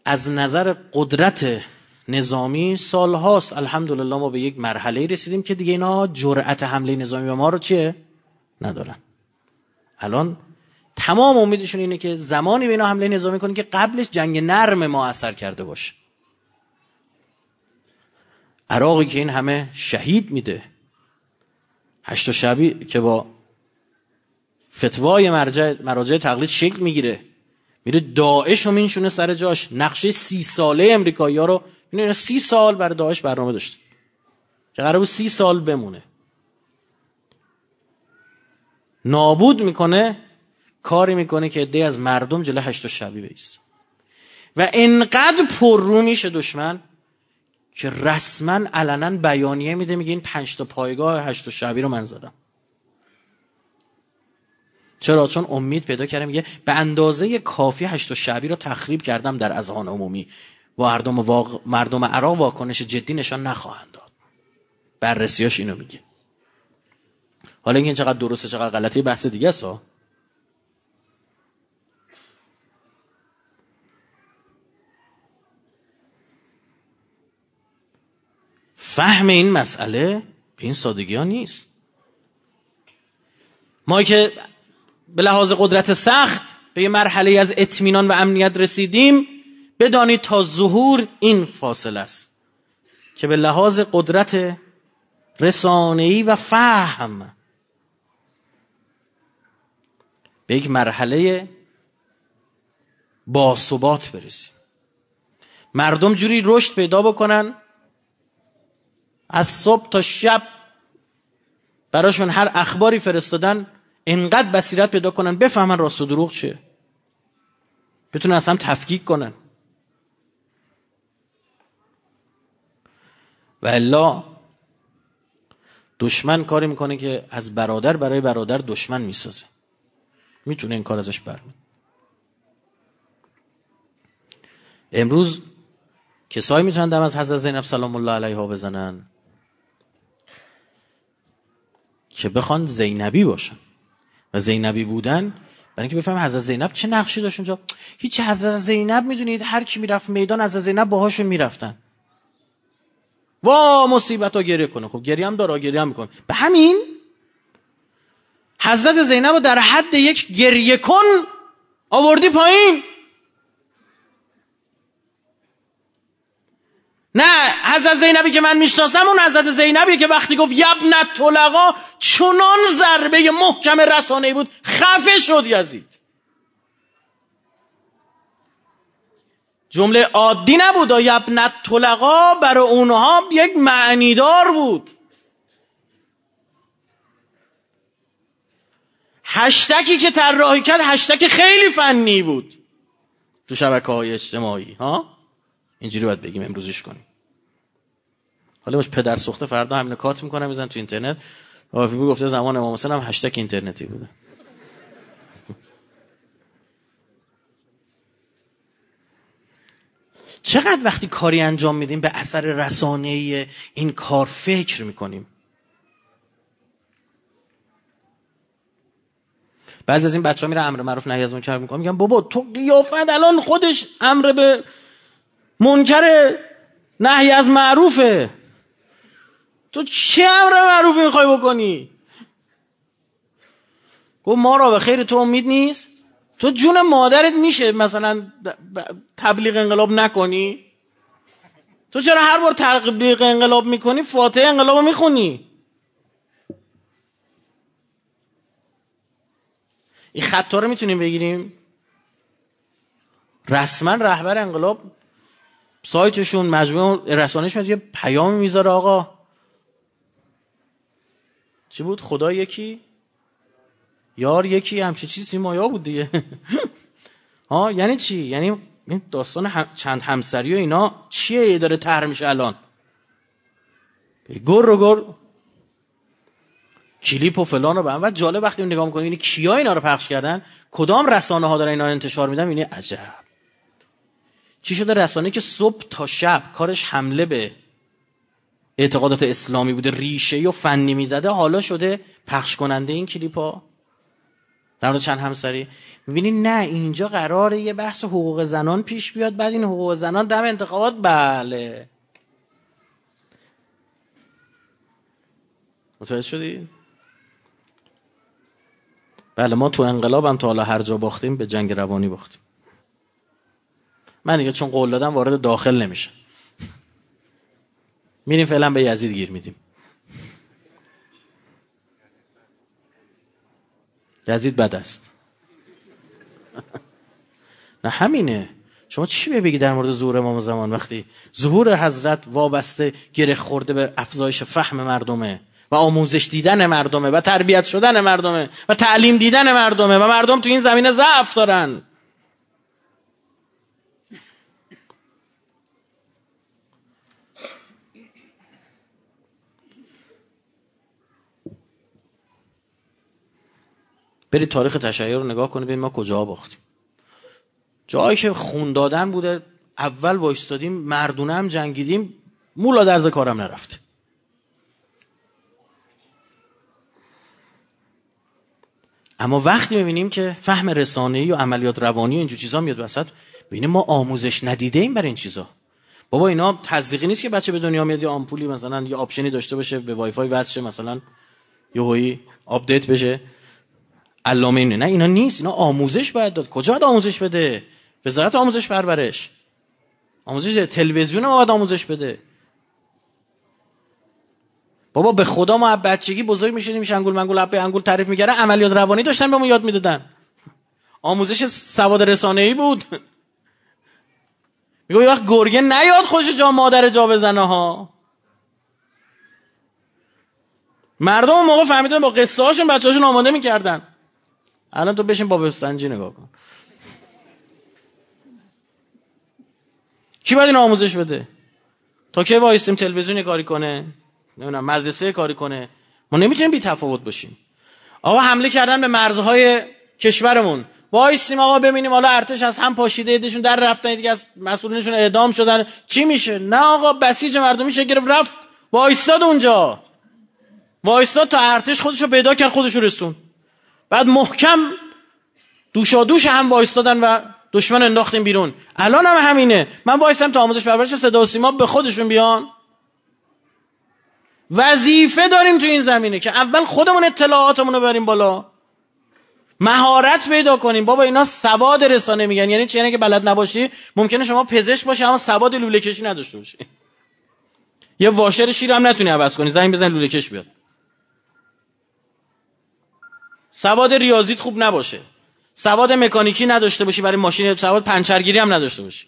از نظر قدرت نظامی سال هاست الحمدلله ما به یک مرحله رسیدیم که دیگه اینا جرأت حمله نظامی به ما رو چیه؟ ندارن. الان تمام امیدشون اینه که زمانی به اینا حمله نظامی کنیم که قبلش جنگ نرم ما اثر کرده باشه. عراقی که این همه شهید میده هشت شبی که با فتوای مرجع مراجع تقلید شکل می‌گیره میره داعش رو مینشونه سر جاش. نقشه سی ساله امریکایی ها رو اینه سی سال برای داعش برنامه داشته. که قرار بود؟ سی سال بمونه. نابود می‌کنه کاری می‌کنه که عده از مردم جلو هشت شبی بیست. و انقدر پر رو میشه دشمن که رسما علنا بیانیه میده میگه این پنج تا پایگاه هشت شبی رو من زدم. چرا؟ چون امید پیدا کردم میگه به اندازه کافی هشت شعبی رو تخریب کردم در اذهان عمومی. و مردم, واق... مردم عراق واکنش جدی نشان نخواهند داد. بررسیاش اینو میگه. حالا این چقدر درسته چقدر غلطی بحث دیگه است فهم این مسئله به این سادگی ها نیست. ما که به لحاظ قدرت سخت به یه مرحله از اطمینان و امنیت رسیدیم بدانید تا ظهور این فاصله است که به لحاظ قدرت رسانه‌ای و فهم به یک مرحله باثبات برسیم. مردم جوری رشد پیدا بکنن از صبح تا شب براشون هر اخباری فرستادن انقدر بصیرت پیدا کنن بفهمن راست و دروغ چیه. بتونن اصلا تفکیک کنن. و الا دشمن کاری می‌کنه که از برادر برای برادر دشمن می‌سازه. می‌تونه این کار ازش برمید امروز کسایی می‌تونن دم از حضرت زینب سلام الله علیها بزنن که بخوان زینبی باشن. و زینبی بودن برای اینکه بفهمیم حضرت زینب چه نقشی داشت اونجا؟ هیچ حضرت زینب می‌دونید هر کی می‌رفت میدان حضرت زینب باهاشون می‌رفتن. وا مصیبت گریه کنه. خب گریه هم داره گریه هم می‌کنه. به همین حضرت زینب در حد یک گریه کن آوردی نه حضرت زینبی که من می‌شناسم اون حضرت زینبی که وقتی گفت یبنت طلقا چنان ضربه محکم رسانه بود. خفه شد یزید. جمله عادی نبود. و یبنت طلقا برای اونها یک معنیدار بود؟ هشتکی که طراحی کرد هشتک خیلی فنی بود. تو شبکه های اجتماعی ها؟ اینجوری باید بگیم امروزش کنیم. حالا باش پدر سوخته فردا همین کات می‌کنم میزن تو اینترنت. رافی گفته زمان امام حسین هم هشتگ اینترنتی بوده. چقدر وقتی کاری انجام میدیم به اثر رسانه این کار فکر می‌کنیم؟ بعضی از این بچه ها میره امر معروف نهی از منکر می‌کنن. میگن بابا تو قیافت الان خودش امر به منکر نهی از معروفه. تو چه امر معروفی می‌خوای بکنی؟ گفت ما را به خیر تو امید نیست. تو جون مادرت میشه مثلا تبلیغ انقلاب نکنی؟ تو چرا هر بار تبلیغ انقلاب می‌کنی فاتح انقلاب می‌خونی؟ این خطا رو می‌تونیم بگیریم؟ رسما رهبر انقلاب سایتشون مجموعه رسانش یه پیام می‌ذاره آقا. چی بود؟ خدا یکی؟ یار یکی همچه چیزی مایا بود دیگه. ها یعنی چی؟ یعنی داستان چند همسری و اینا چیه داره تر میشه الان؟ گر رو گر کلیپ و فلان و و جالب وقتی نگاه می‌کنی اینی کیا اینا رو پخش کردن؟ کدام رسانه ها دارن اینا انتشار میدن؟ اینه عجب. چی شده؟ رسانه که صبح تا شب کارش حمله به اعتقادات اسلامی بوده ریشه و فنی می‌زده حالا شده پخش کننده این کلیپ ها در مورد چند همسری. می‌بینی نه اینجا قراره یه بحث حقوق زنان پیش بیاد بعد این حقوق زنان دم انتخابات بله. متوجه شدی؟ بله ما تو انقلاب هم تا حالا هر جا باختیم به جنگ روانی باختیم. من دیگه چون قول دادم وارد داخل نمیشه میریم فعلا به یزید گیر میدیم. یزید بد است. نه همینه. شما چی بگی در مورد ظهور امام زمان وقتی ظهور حضرت وابسته گره خورده به افزایش فهم مردمه و آموزش دیدن مردمه و تربیت شدن مردمه و تعلیم دیدن مردمه و مردم تو این زمینه ضعف دارن؟ برید تاریخ تشیع رو نگاه کنید ببین ما کجا باختیم. جایی که خون دادن بوده اول وایستادیم مردونه هم جنگیدیم مو لا درز کارم نرفت. اما وقتی می‌بینیم که فهم رسانه‌ای و عملیات روانی و اینجور چیزا میاد وسط ببینیم ما آموزش ندیده ایم برای این چیزا. بابا اینا تزریقی نیست که بچه به دنیا میاد یه آمپولی مثلا یه آپشنی داشته باشه به وای فای وصل شه مثلا یهویی آپدیت بشه. علامه اینه. نه اینا نیست. اینا آموزش باید داد. کجا باید آموزش بده؟ وزارت آموزش پرورش. آموزش تلویزیون ما باید آموزش بده. بابا به خدا ما بچگی بزرگ می‌شدیم شنگول منگول اپ انگول تعریف می‌کردن عملیات روانی داشتن به ما یاد می‌دادن. آموزش سواد رسانه ای بود. میگه یه وقت گرگه نیاد خوش جا مادر جا بزنه ها. مردم موقع فهمیدن با قصه هاشون بچه هاشون آماده می‌کردن. الان تو بشین با سنجی نگاه کن. کی باید این آموزش بده؟ تا که وایستیم تلویزیون کاری کنه؟ نمی‌دونم مدرسه کاری کنه؟ ما نمی‌تونیم بی تفاوت باشیم. آقا حمله کردن به مرزهای کشورمون. وایسیم آقا ببینیم حالا ارتش از هم پاشیده ایدشون در رفتن دیگه از مسئولینشون اعدام شدن. چی میشه؟ نه آقا بسیج مردمی شه گرفت رفت. وایستاد اونجا. وایستاد تا ارتش خودشو پیدا کرد خودشو رسون. بعد محکم دوشا دوش هم وایستادن و دشمن انداختیم بیرون. الان هم همینه. من وایسم تا آموزش پرورش صدا و سیما به خودشون بیان. وظیفه داریم تو این زمینه که اول خودمون اطلاعاتمون رو بریم بالا. مهارت پیدا کنیم. بابا اینا سواد رسانه میگن. یعنی چی؟ یعنی که بلد نباشی ممکنه شما پزشک باشی اما سواد لوله کشی نداشته باشی. یه واشر شیر هم نتونی عوض کنی. زنگ بزن لوله کش بیاد. سواد ریاضیت خوب نباشه. سواد مکانیکی نداشته باشی برای ماشین سواد پنچرگیری هم نداشته باشی.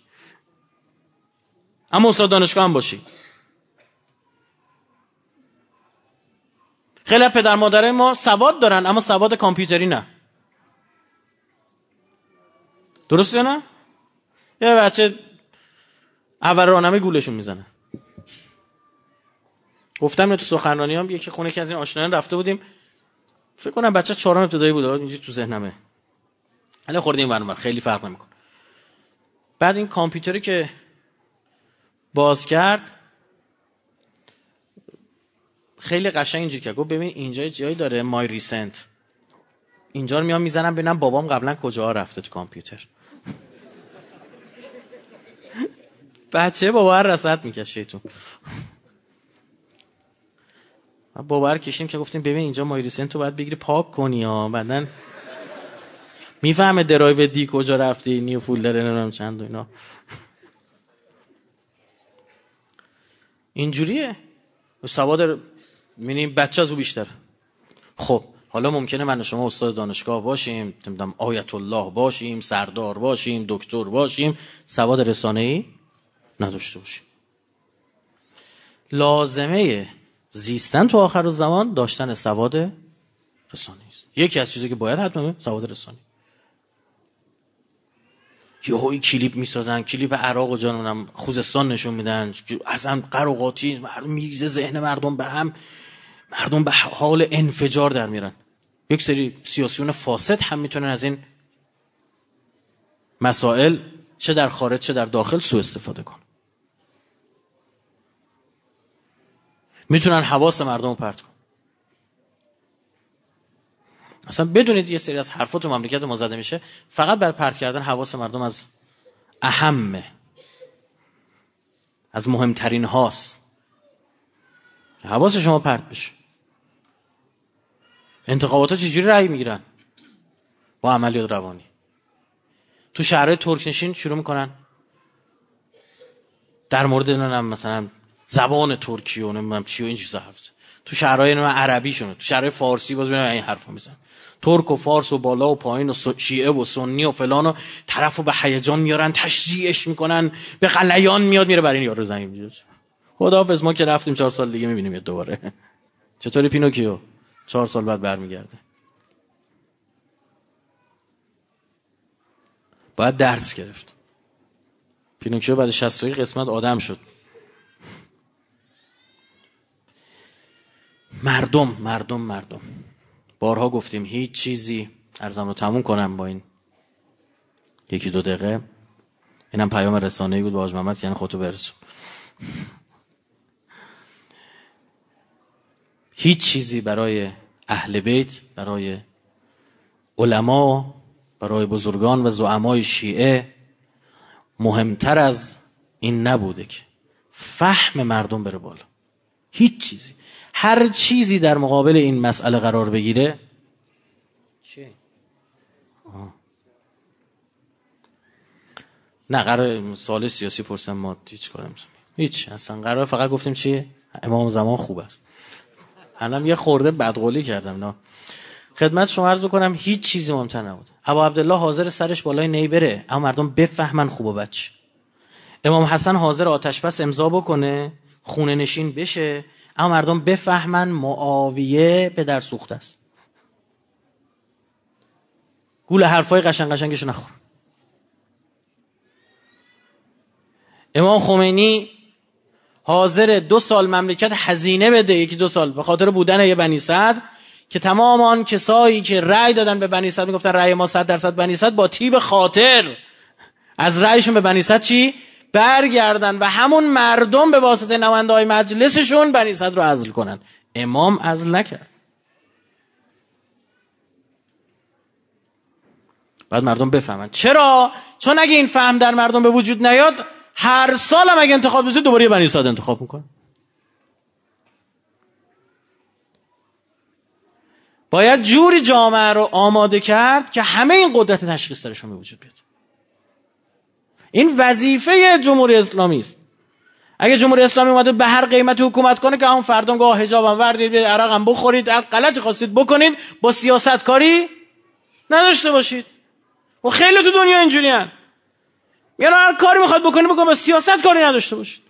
اما استاد دانشگاه هم باشی. خیلی پدر مادر ما سواد دارن اما سواد کامپیوتری نه. درسته نه؟ یه بچه اول راهنمای گولشون می‌زنه. گفتم تو سخنرانی هم یکی خونه که از این آشنایان رفته بودیم فکر کنم بچه چهارم ابتدایی بود اینجا تو ذهنمه. حالا خوردیم برنامه خیلی فرق نمیکن بعد این کامپیوتری که باز کرد خیلی قشنگ اینجوری که گفت ببین اینجا جایی داره مای ریسنت اینجا رو میام می‌زنم ببینم بابام قبلا کجا رفته تو کامپیوتر. بچه بابا هر رسد می‌کشه تو باور کشیم که گفتیم ببین اینجا مای ریسنت رو باید بگیری پاک کنی ها. بعدن می‌فهمه درایو دی کجا رفتی نیو فولدر نمی‌دونم چند و اینا. اینجوریه. سواد می‌بینیم بچه از او بیشتر. خب حالا ممکنه من و شما استاد دانشگاه باشیم نمی‌دونم آیت الله باشیم سردار باشیم دکتر باشیم. سواد رسانه ای نداشته باشیم. لازمه زیستن تو آخر زمان داشتن سواد رسانه است. یکی از چیزی که باید حتما سواد رسانه یهوی کلیپ می‌سازن کلیپ عراق و جانونم خوزستان نشون میدن اصلا قراقاتی مردم میریزه ذهن مردم به هم مردم به حال انفجار در میرن. یک سری سیاسیون فاسد هم می‌تونن از این مسائل چه در خارج چه در داخل سوء استفاده کن می‌تونن حواس مردم رو پرت کن اصلا بدونید یه سری از حرفات تو مملکت ما زده میشه فقط بر پرت کردن حواس مردم از اهمه از مهمترین هاست. حواس شما پرت بشه. انتخابات ها چجوری رأی می‌گیرن؟ با عملیات روانی. تو شهرهای ترکنشین شروع می‌کنن. در مورد هم مثلا زبان ترکی و نمی‌دونم چی و این چیزا حرف تو شهرهای عربی شونه تو شهرهای فارسی باز ببینم این حرفا میزن. ترک و فارس و بالا و پایین و شیعه و سنی و فلان و طرفو به هیجان میارن تشجیعش می‌کنن به غلیان میاد میره برای این یارو زنگ می‌زنه خداحافظ ما که رفتیم چهار سال دیگه می‌بینیم دوباره. چطوری پینوکیو؟ چهار سال بعد برمیگرده. باید درس گرفت. پینوکیو بعد 60 قسمت آدم شد. مردم مردم مردم. بارها گفتیم هیچ چیزی ارزم رو تموم کنم با این یکی دو دقیقه. اینم پیام رسانه‌ای بود باز محمد یعنی خودتو برسون. هیچ چیزی برای اهل بیت برای علما برای بزرگان و زعمای شیعه مهمتر از این نبوده که فهم مردم بره بالا. هیچ چیزی. هر چیزی در مقابل این مسئله قرار بگیره. چی؟ نه قرار سوال سیاسی پرسم ما هیچ کارم هیچ اصلا قرار فقط گفتیم چیه امام زمان خوب است. الان یه خورده بدقولی کردم نه. خدمت شما عرض کنم هیچ چیزی ممکن نبود. ابو عبدالله حاضر سرش بالای نی بره اما مردم بفهمن خوب و بچه امام حسن حاضر آتش بس امضا بکنه خونه نشین بشه اما مردم بفهمن معاویه به در سوخته است. گول حرفای قشنگ قشنگش نخور. امام خمینی حاضر دو سال مملکت هزینه بده یکی دو سال به خاطر بودن یه بنی صدر که تمام آن کسایی که رأی دادن به بنی صدر می‌گفتن رأی ما صد درصد بنی صدر با تیب خاطر. از رأیشون به بنی صدر چی؟ برگردن و همون مردم به واسطه نماینده های مجلسشون بنی صدر رو عزل کنن. امام عزل نکرد. بعد مردم بفهمن. چرا؟ چون اگه این فهم در مردم به وجود نیاد هر سال هم اگه انتخاب بشه دوباره بنی صدر انتخاب میکن باید جوری جامعه رو آماده کرد که همه این قدرت تشخیص درشون به وجود بیاد. این وظیفه جمهوری اسلامی است. اگه جمهوری اسلامی اومده به هر قیمتی حکومت کنه که اون فردان گاه حجابم وردید عرقم بخورید هر غلطی خواستید بکنید با سیاست کاری نداشته باشید. و خیلی تو دنیا اینجوری هن. یعنی هر کاری می‌خواد بکنی بکنه با سیاست کاری نداشته باشید.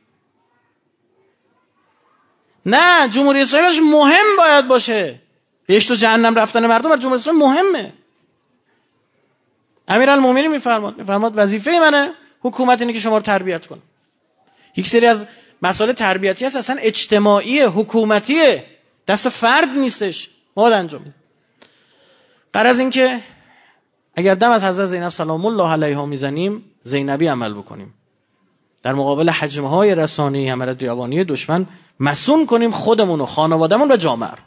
نه جمهوری اسلامی مهم باید باشه. بهشت و جهنم رفتن مردم بر جمهوری اسلامی مهمه. امیرالمومنین میفرماد میفرماد وظیفه منه حکومت اینه که شما رو تربیت کنه. یک سری از مسائل تربیتی هست اصلا اجتماعی حکومتیه دست فرد نیستش. ما انجام میدیم قرار این که اگر دم از حضرت زینب سلام الله علیها می‌زنیم زینبی عمل بکنیم. در مقابل حجمه های رسانی حملت ریابانی دشمن مسون کنیم خودمون و خانوادهمون و جامعه رو.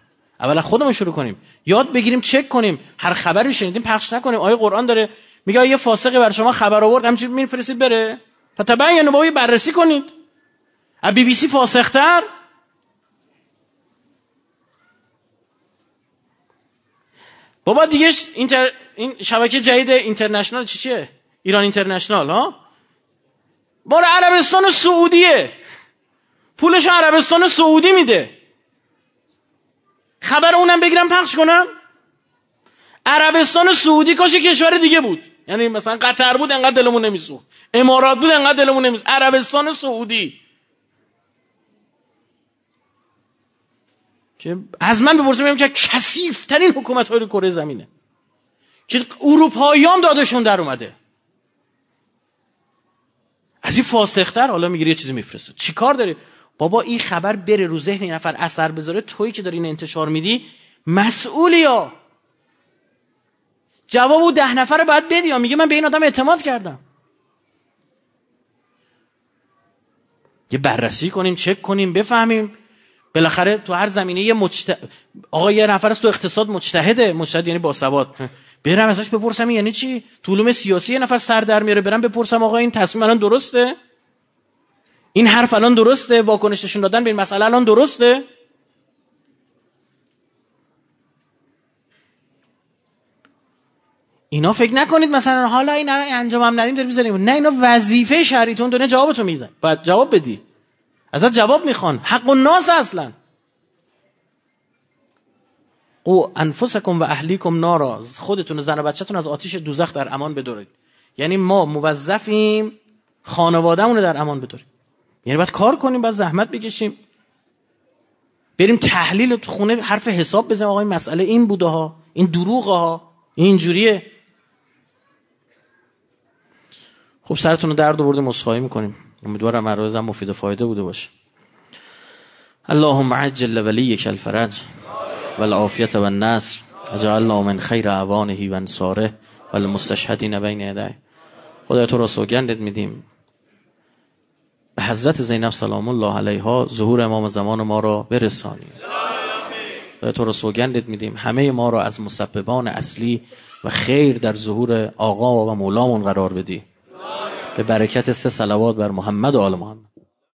اول خودمون شروع کنیم. یاد بگیریم چک کنیم. هر خبری شنیدیم پخش نکنیم. آیه قرآن داره میگه یه فاسقی بر شما خبر آورد؟ همچین میفرستید بره. فتبین با بررسی کنید. از بی بی سی فاسختر بابا دیگه اینتر... این شبکه جدید اینترنشنال چی چیه؟ ایران اینترنشنال ها؟ بار عربستان سعودیه. پولش عربستان سعودی میده. خبر اونم بگیرم پخش کنم. عربستان سعودی کاش کشور دیگه بود. یعنی مثلا قطر بود انقدر دلمون نمیسوخت. امارات بود انقدر دلمون نمیسوخت. عربستان سعودی. که از من بپرسیم بگم که کثیف ترین حکومت های کره زمینه. که اروپایی هم دادشون در اومده. از این فاسختر حالا می‌گیری یه چیزی میفرسته. چی کار داری؟ بابا این خبر بره رو ذهن نفر اثر بذاره. تویی که داری این انتشار میدی مسئولی یا جواب ده نفر باید بدی میگه من به این آدم اعتماد کردم. یه بررسی کنیم چک کنیم بفهمیم. بالاخره تو هر زمینه یه مجت... آقا یه نفر است تو اقتصاد مجتهده مجتهد یعنی باسواد برم ازش بپرسم یعنی چی؟ تو علوم سیاسی یه نفر سر در میاره برم بپرسم آقا این تصمیم الان درسته؟ این حرف الان درسته؟ واکنششون دادن به این مسئله الان درسته؟ اینا فکر نکنید مثلا حالا این انجام هم ندیم داریم می‌ذاریم. نه اینا وظیفه شهریتون دونه جوابتو میده. باید جواب بدی. ازت جواب می‌خوان. حق و ناس اصلا. او انفسکم و اهلیکم نارا. خودتون زن و بچهتون از آتیش دوزخ در امان بدارید یعنی ما موظفیم خانوادهمون رو در امان بداریم یعنی باید کار کنیم باید زحمت بکشیم. بریم تحلیل تو خونه حرف حساب بزنیم. آقا مسئله این بوده ها این دروغه ها. این خب سرتون رو درد آورده مسخایی می‌کنیم. امیدوارم عرایزم مفید و فایده بوده باشه. اللهم عجل ولیک الفرج و النصر اجعلنا من خیر اعوانه و انصاره و المستشهدین بین یدی خدای تو را سوگندت میدیم. به حضرت زینب سلام الله علیها ظهور امام زمان ما را برسانی خدای تو را سوگندت میدیم. همه ما را از مسببان اصلی و خیر در ظهور آقا و مولامون قرار بدی. به برکت سه صلوات بر محمد و آل محمد.